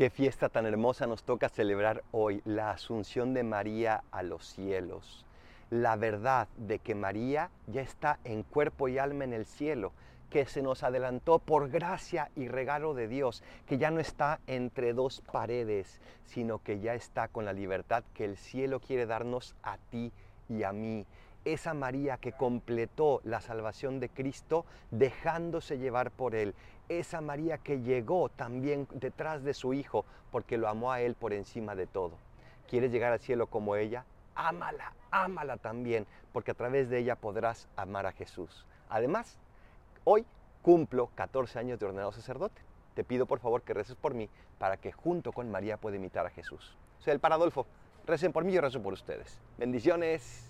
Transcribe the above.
Qué fiesta tan hermosa nos toca celebrar hoy, la asunción de María a los cielos. La verdad de que María ya está en cuerpo y alma en el cielo, que se nos adelantó por gracia y regalo de Dios, que ya no está entre dos paredes, sino que ya está con la libertad que el cielo quiere darnos a ti y a mí esa María que completó la salvación de Cristo dejándose llevar por Él, esa María que llegó también detrás de su Hijo porque lo amó a Él por encima de todo. ¿Quieres llegar al cielo como ella? Ámala, ámala también, porque a través de ella podrás amar a Jesús. Además, hoy cumplo 14 años de ordenado sacerdote. Te pido por favor que reces por mí para que junto con María pueda imitar a Jesús. Soy el Paradolfo. Recen por mí yo rezo por ustedes. Bendiciones.